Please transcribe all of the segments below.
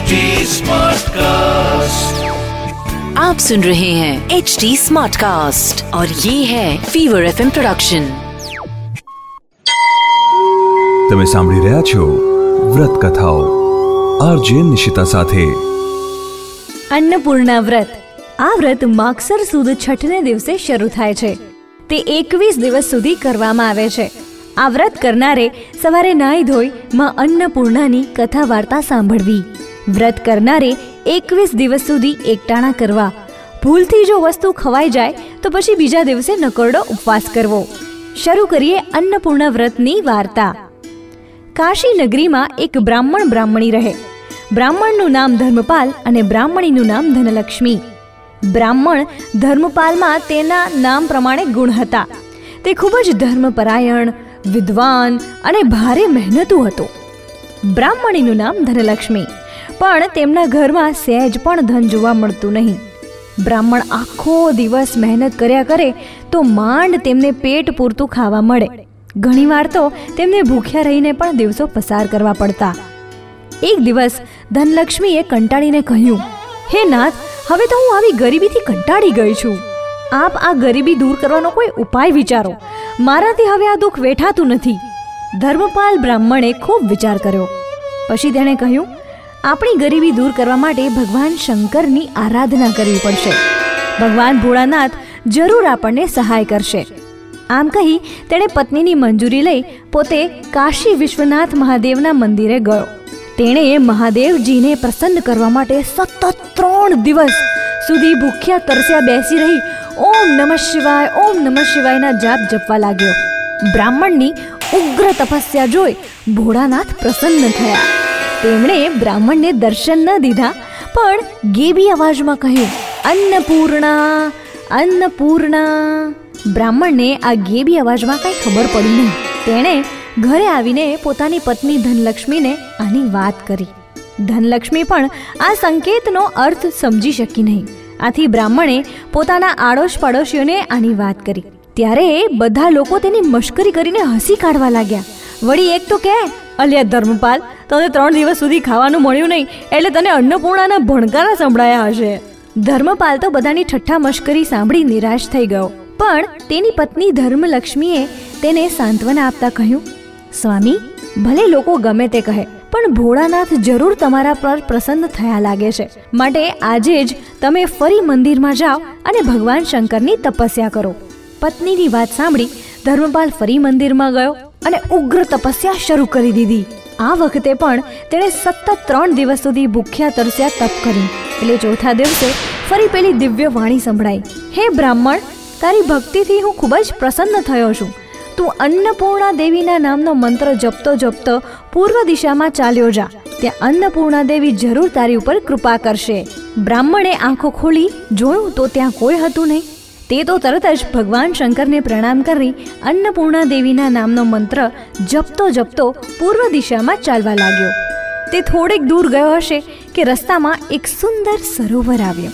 HD Smartcast. आप सुन रहे हैं एच डी स्मार्ट कास्ट और ये है फीवर एफ प्रोडक्शन તમે સાંભળી રહ્યા છો વ્રત કથાઓ આરજે નિશિતા સાથે અન્નપૂર્ણા વ્રત આ વ્રત માગસર સુદ છઠને દિવસે શરૂ થાય છે તે એકવીસ દિવસ સુધી કરવામાં આવે છે આ વ્રત કરનારે સવારે નાહી ધોઈ માં અન્નપૂર્ણાની કથા વાર્તા સાંભળવી વ્રત કરનારે એકવીસ દિવસ સુધી એકટાણા કરવા. ભૂલથી જો વસ્તુ ખવાઈ જાય, તો પછી બીજા દિવસે નકરડો ઉપવાસ કરવો. શરૂ કરીએ અન્નપૂર્ણા વ્રતની વાર્તા. કાશી નગરીમાં એક બ્રાહ્મણ બ્રાહ્મણી રહે. બ્રાહ્મણનું નામ ધર્મપાલ અને બ્રાહ્મણીનું નામ ધનલક્ષ્મી. બ્રાહ્મણ ધર્મપાલમાં તેના નામ પ્રમાણે ગુણ હતા. તે ખૂબ જ ધર્મપરાયણ, વિદ્વાન અને ભારે મહેનતુ હતો. બ્રાહ્મણીનું નામ ધનલક્ષ્મી. પણ તેમના ઘરમાં સહેજ પણ ધન જોવા મળતું નહીં. બ્રાહ્મણ આખો દિવસ મહેનત કર્યા કરે તો માંડ તેમને પેટ પૂરતું ખાવા મળે. ઘણીવાર તો તેમને ભૂખ્યા રહીને પણ દિવસો પસાર કરવા પડતા. એક દિવસ ધનલક્ષ્મીએ કંટાળીને કહ્યું, હે નાથ, હવે તો હું આવી ગરીબીથી કંટાળી ગઈ છું. આપ આ ગરીબી દૂર કરવાનો કોઈ ઉપાય વિચારો. મારાથી હવે આ દુઃખ વેઠાતું નથી. ધર્મપાલ બ્રાહ્મણે ખૂબ વિચાર કર્યો. પછી તેણે કહ્યું આપણી ગરીબી દૂર કરવા માટે ભગવાન શંકરની આરાધના કરવી પડશે. ભગવાન ભોળાનાથ જરૂર આપણને સહાય કરશે. આમ કહી તેણે પત્નીની મંજૂરી લઈ પોતે કાશી વિશ્વનાથ મહાદેવના મંદિરે ગયો. તેણે મહાદેવજીને પ્રસન્ન કરવા માટે સતત ત્રણ દિવસ સુધી ભૂખ્યા તરસ્યા બેસી રહી ઓમ નમઃ શિવાય, ઓમ નમઃ શિવાયના જાપ જપવા લાગ્યો. બ્રાહ્મણની ઉગ્ર તપસ્યા જોઈ ભોળાનાથ પ્રસન્ન થયા. તેમણે બ્રાહ્મણને દર્શન ન દીધા, પણ ગેબી અવાજમાં કહ્યું, અન્નપૂર્ણા અન્નપૂર્ણા. બ્રાહ્મણને આ ગેબી અવાજમાં કંઈ ખબર પડી નહીં. તેણે ઘરે આવીને પોતાની પત્ની ધનલક્ષ્મીને આની વાત કરી. ધનલક્ષ્મી પણ આ સંકેતનો અર્થ સમજી શકી નહીં. આથી બ્રાહ્મણે પોતાના આડોશ પડોશીઓને આની વાત કરી. ત્યારે બધા લોકો તેની મશ્કરી કરીને હસી કાઢવા લાગ્યા. વળી એક તો કે અલ્યા ધર્મપાલ તને ત્રણ દિવસ સુધી ખાવાનું મળ્યું નહીં, એટલે તને અન્નપૂર્ણાના ભણકારા સંભળાયા હશે. ધર્મપાલ તો બધાની ઠઠ્ઠા મશ્કરી સાંભળી નિરાશ થઈ ગયો. પણ તેની પત્ની ધર્મલક્ષ્મીએ તેને સાંત્વના આપતા કહ્યું, સ્વામી, ભલે લોકો ગમે તે કહે, પણ ભોળાનાથ જરૂર તમારા પર પ્રસન્ન થયા લાગે છે. માટે આજે જ તમે ફરી મંદિરમાં જાઓ અને ભગવાન શંકરની તપસ્યા કરો. પત્નીની વાત સાંભળી ધર્મપાલ ફરી મંદિરમાં ગયો. અને ઉગ્ર તપસ્યા શરૂ કરી દીધી. આ વખતે પણ તેણે સતત ત્રણ દિવસ સુધી ભૂખ્યા તરસ્યા તપ કર્યું. એટલે ચોથા દિવસે ફરી પેલી દિવ્ય વાણી સંભળાઈ. હે બ્રાહ્મણ, તારી ભક્તિથી હું ખૂબ જ પ્રસન્ન થયો છું. તું અન્નપૂર્ણા દેવીના નામનો મંત્ર જપતો જપતો પૂર્વ દિશામાં ચાલ્યો જા. ત્યાં અન્નપૂર્ણા દેવી જરૂર તારી ઉપર કૃપા કરશે. બ્રાહ્મણે આંખો ખોલી, જોયું તો ત્યાં કોઈ હતું નહીં. તે તો તરત જ ભગવાન શંકરને પ્રણામ કરી અન્નપૂર્ણા દેવીના નામનો મંત્ર જપતો જપતો પૂર્વ દિશામાં ચાલવા લાગ્યો. તે થોડેક દૂર ગયો હશે કે રસ્તામાં એક સુંદર સરોવર આવ્યો.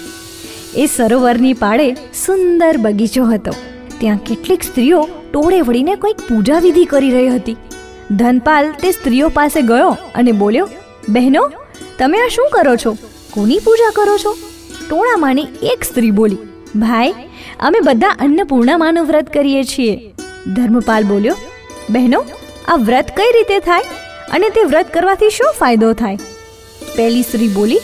એ સરોવરની પાળે સુંદર બગીચો હતો. ત્યાં કેટલીક સ્ત્રીઓ ટોળે વળીને કોઈક પૂજા વિધિ કરી રહી હતી. ધનપાલ તે સ્ત્રીઓ પાસે ગયો અને બોલ્યો, બહેનો, તમે આ શું કરો છો? કોની પૂજા કરો છો? ટોળામાંની એક સ્ત્રી બોલી ભાઈ, અમે બધા અન્નપૂર્ણામાનું વ્રત કરીએ છીએ. ધર્મપાલ બોલ્યો, બહેનો, આ વ્રત કઈ રીતે થાય અને તે વ્રત કરવાથી શું ફાયદો થાય? પહેલી સ્ત્રી બોલી,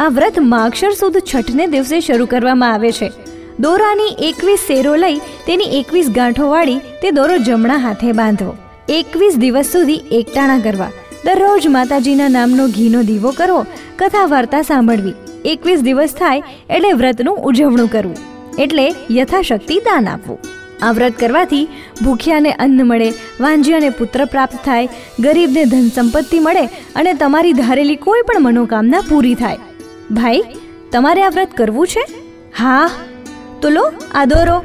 આ વ્રત માક્ષર સુદ છઠને દિવસે શરૂ કરવામાં આવે છે. દોરાની એકવીસ શેરો લઈ તેની એકવીસ ગાંઠો વાળી તે દોરો જમણા હાથે બાંધવો એકવીસ દિવસ સુધી એકટાણા કરવા. દરરોજ માતાજીના નામનો ઘીનો દીવો કરવો કથા વાર્તા સાંભળવી. એકવીસ દિવસ થાય એટલે વ્રતનું ઉજવણું કરવું. એટલે યથાશક્તિ દાન આપવું. આ વ્રત કરવાથી ભૂખ્યાને અન્ન મળે, વાંજ્યાને પુત્ર પ્રાપ્ત થાય, ગરીબને ધન સંપત્તિ મળે અને તમારી ધારેલી કોઈ પણ મનોકામના પૂરી થાય. ભાઈ, તમારે આ વ્રત કરવું છે? હા. તો લો, આ દોરો.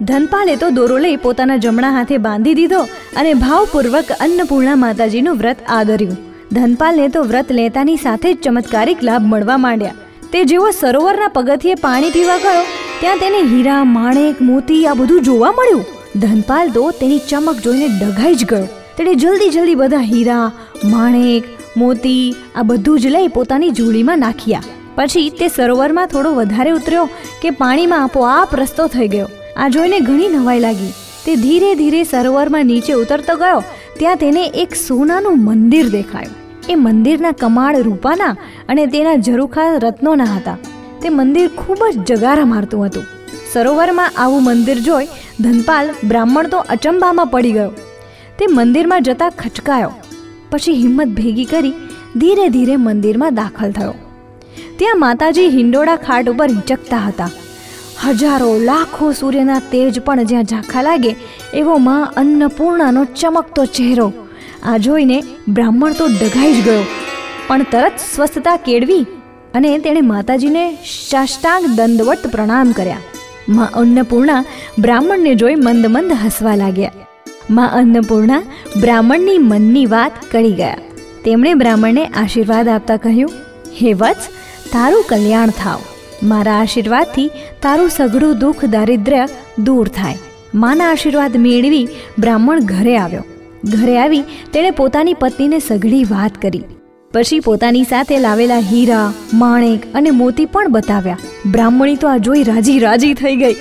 ધનપાલે તો દોરો લઈ પોતાના જમણા હાથે બાંધી દીધો અને ભાવપૂર્વક અન્નપૂર્ણા માતાજીનું વ્રત આદર્યું. ધનપાલને તો વ્રત લેતાની સાથે જ ચમત્કારિક લાભ મળવા માંડ્યા. તે જેવો સરોવરના પગથિયે પાણી પીવા ગયો, ત્યાં તેને હીરા, માણેક, મોતી, આ બધું જોવા મળ્યું. ધનપાલ તો તેની ચમક જોઈને ડઘાઈ જ ગયો. તેણે જલ્દી જલ્દી બધા હીરા, માણેક, મોતી, આ બધું જ લઈ પોતાની જોડીમાં નાખ્યા. પછી તે સરોવરમાં થોડો વધારે ઉતર્યો કે પાણીમાં આપોઆપ રસ્તો થઈ ગયો. આ જોઈને ઘણી નવાઈ લાગી. તે ધીરે ધીરે સરોવરમાં નીચે ઉતરતો ગયો. ત્યાં તેને એક સોનાનું મંદિર દેખાયું. એ મંદિરના કમાળ રૂપાના અને તેના ઝરૂખા રત્નોના હતા. તે મંદિર ખૂબ જ જગારા મારતું હતું. સરોવરમાં આવું મંદિર જોઈ ધનપાલ બ્રાહ્મણ તો અચંબામાં પડી ગયો. તે મંદિરમાં જતા ખચકાયો. પછી હિંમત ભેગી કરી ધીરે ધીરે મંદિરમાં દાખલ થયો. ત્યાં માતાજી હિંડોળા ખાટ ઉપર હિંચકતા હતા. હજારો, લાખો સૂર્યના તેજ પણ જ્યાં ઝાંખા લાગે એવો માં અન્નપૂર્ણાનો ચમકતો ચહેરો આ જોઈને બ્રાહ્મણ તો ડઘાઈ જ ગયો. પણ તરત સ્વસ્થતા કેળવી અને તેણે માતાજીને સાષ્ટાંગ દંડવત પ્રણામ કર્યા. માં અન્નપૂર્ણા બ્રાહ્મણને જોઈ મંદ મંદ હસવા લાગ્યા. માં અન્નપૂર્ણા બ્રાહ્મણની મનની વાત કરી ગયા. તેમણે બ્રાહ્મણને આશીર્વાદ આપતા કહ્યું, હે વત્સ, તારું કલ્યાણ થાવ. મારા આશીર્વાદથી તારું સઘળું દુઃખ, દારિદ્ર્ય દૂર થાય. માના આશીર્વાદ મેળવી બ્રાહ્મણ ઘરે આવ્યો. ઘરે આવી તેણે પોતાની પત્નીને સઘળી વાત કરી. પછી પોતાની સાથે લાવેલા હીરા, માણેક અને મોતી પણ બતાવ્યા. બ્રાહ્મણી તો આ જોઈ રાજી રાજી થઈ ગઈ.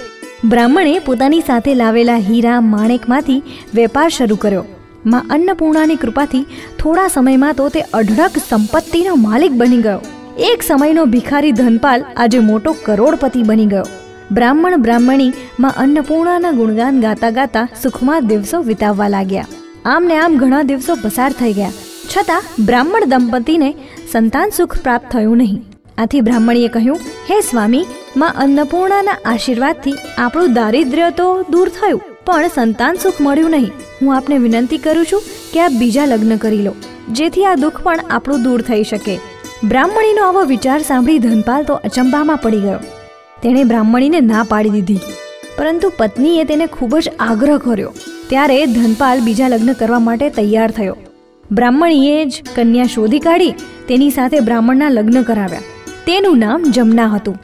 બ્રાહ્મણે પોતાની સાથે લાવેલા હીરા, માણેકમાંથી વેપાર શરૂ કર્યો. માં અન્નપૂર્ણાની કૃપાથી થોડા સમયમાં તો તે અઢળક સંપત્તિનો માલિક બની ગયો. એક સમયનો ભિખારી ધનપાલ આજે મોટો કરોડપતિ બની ગયો. બ્રાહ્મણ બ્રાહ્મણી માં અન્નપૂર્ણાના ગુણગાન ગાતા ગાતા સુખમાં દિવસો વિતાવવા લાગ્યા. આમ ને આમ ઘણા દિવસો પસાર થઈ ગયા. છતાં બ્રાહ્મણ દંપતીને સંતાન સુખ પ્રાપ્ત થયું નહીં. આથી બ્રાહ્મણીએ કહ્યું, હે સ્વામી, માં અન્નપૂર્ણાના આશીર્વાદથી આપણું દારિદ્ર્ય તો દૂર થયું, પણ સંતાન સુખ મળ્યું નહીં. હું આપને વિનંતી કરું છું કે આપ બીજા લગ્ન કરી લો, જેથી આ દુઃખ પણ આપણું દૂર થઈ શકે. બ્રાહ્મણીનો આવો વિચાર સાંભળી ધનપાલ તો અચંબામાં પડી ગયો. તેણે બ્રાહ્મણીને ના પાડી દીધી. પરંતુ પત્નીએ તેને ખૂબ જ આગ્રહ કર્યો. ત્યારે ધનપાલ બીજા લગ્ન કરવા માટે તૈયાર થયો. બ્રાહ્મણીએ જ કન્યા શોધી કાઢી, તેની સાથે બ્રાહ્મણના લગ્ન કરાવ્યા. તેનું નામ જમના હતું.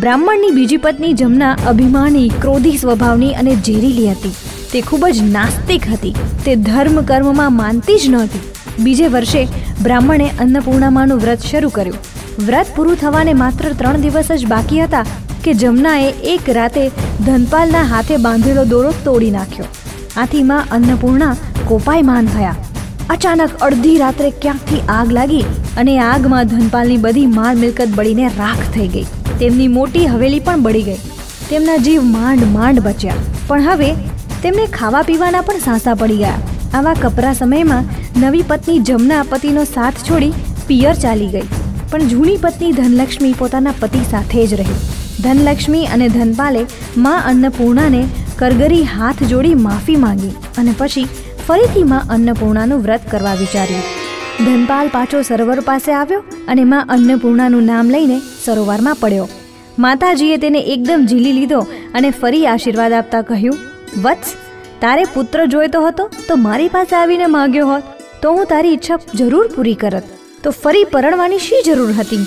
બ્રાહ્મણની બીજી પત્ની જમના અભિમાની, ક્રોધી સ્વભાવની અને ઝેરીલી હતી. તે ખૂબ જ નાસ્તિક હતી. તે ધર્મ કર્મમાં માનતી જ નહોતી બીજે વર્ષે બ્રાહ્મણે અન્નપૂર્ણામાનું વ્રત શરૂ કર્યું. વ્રત પૂરું થવાને માત્ર ત્રણ દિવસ જ બાકી હતા કે જમનાએ એક રાતે ધનપાલના હાથે બાંધેલો દોરો તોડી નાખ્યો. આથી માં અન્નપૂર્ણા કોપાયમાન થયા. અચાનક અડધી રાત્રે ક્યાંકથી આગ લાગી અને આગમાં ધનપાલની બધી માળ મિલકત બળીને રાખ થઈ ગઈ. તેમની મોટી હવેલી પણ બળી ગઈ. તેમના જીવ માંડ માંડ બચ્યા. પણ હવે તેમને ખાવા પીવાના પણ સાંસા પડી ગયા. આવા કપરા સમયમાં નવી પત્ની જમના પતિનો સાથ છોડી પિયર ચાલી ગઈ. પણ જૂની પત્ની ધનલક્ષ્મી પોતાના પતિ સાથે જ રહી. ધનલક્ષ્મી અને ધનપાલે મા અન્નપૂર્ણાને કરગરી હાથ જોડી માફી માંગી અને પછી ફરીથી માં અન્નપૂર્ણાનું વ્રત કરવા વિચાર્યું. ધનપાલ પાછો સરોવર પાસે આવ્યો અને માં અન્નપૂર્ણાનું નામ લઈને સરોવરમાં પડ્યો. માતાજીએ તેને એકદમ ઝીલી લીધો અને ફરી આશીર્વાદ આપતા કહ્યું, વત્સ, તારે પુત્ર જોઈતો હતો તો મારી પાસે આવીને માગ્યો હોત. તો હું તારી ઈચ્છા જરૂર પૂરી કરત. તો ફરી પરણવાની શી જરૂર હતી?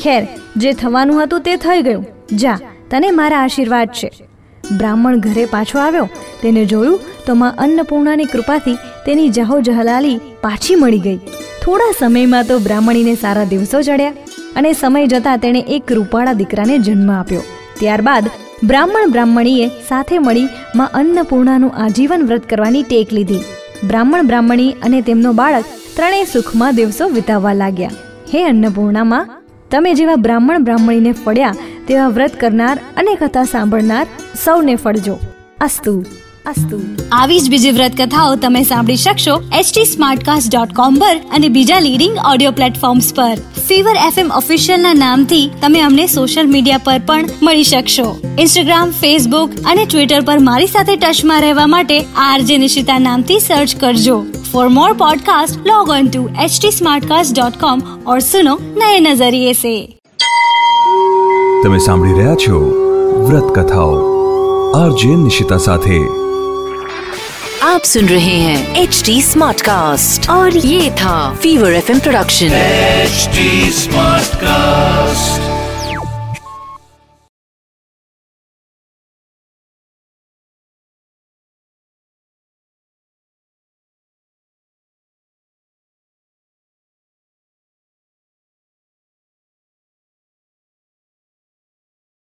ખેર, જે થવાનું હતું તે થઈ ગયું. જા, તને મારા આશીર્વાદ છે. બ્રાહ્મણ ઘરે પાછો આવ્યો. તેને જોયું તો માં અન્નપૂર્ણાની કૃપાથી તેની જહો જહલાલી પાછી મળી ગઈ. થોડા સમયમાં તો બ્રાહ્મણીને સારા દિવસો ચડ્યા અને સમય જતાં તેણે એક રૂપાળા દીકરાને જન્મ આપ્યો. ત્યારબાદ બ્રાહ્મણ બ્રાહ્મણીએ સાથે મળી માં અન્નપૂર્ણાનું આજીવન વ્રત કરવાની ટેક લીધી. બ્રાહ્મણ બ્રાહ્મણી અને તેમનો બાળક ત્રણેય સુખમાં દિવસો વિતાવવા લાગ્યા. હે અન્નપૂર્ણામાં તમે જેવા બ્રાહ્મણ બ્રાહ્મણીને ફળ્યા તેવા વ્રત કરનાર અને કથા સાંભળનાર સૌને ફળજો. અસ્તુ. અસ્તુ. આવી જ બીજી વ્રત કથાઓ તમે સાંભળી શકશો એચટી સ્માર્ટકાસ્ટ ડોટ કોમ પર અને બીજા લીડિંગ ઓડિયો પ્લેટફોર્મ્સ પર. ફીવર એફએમ ઓફિશિયલના નામથી તમે અમને સોશિયલ મીડિયા પર પણ મળી શકશો. ઇન્સ્ટાગ્રામ ફેસબુક અને ટ્વિટર પર મારી સાથે ટચમાં રહેવા માટે આરજે નિશિતા નામથી સર્ચ કરજો. For more podcast log on to H T Smartcast dot com ઓર સુનો નયે નજરિયે સે. તમે સાંભળી રહ્યા છો વ્રત કથાઓ આરજે નિશિતા સાથે आप सुन रहे हैं एच डी स्मार्ट कास्ट और ये था fever F production HD Smartcast.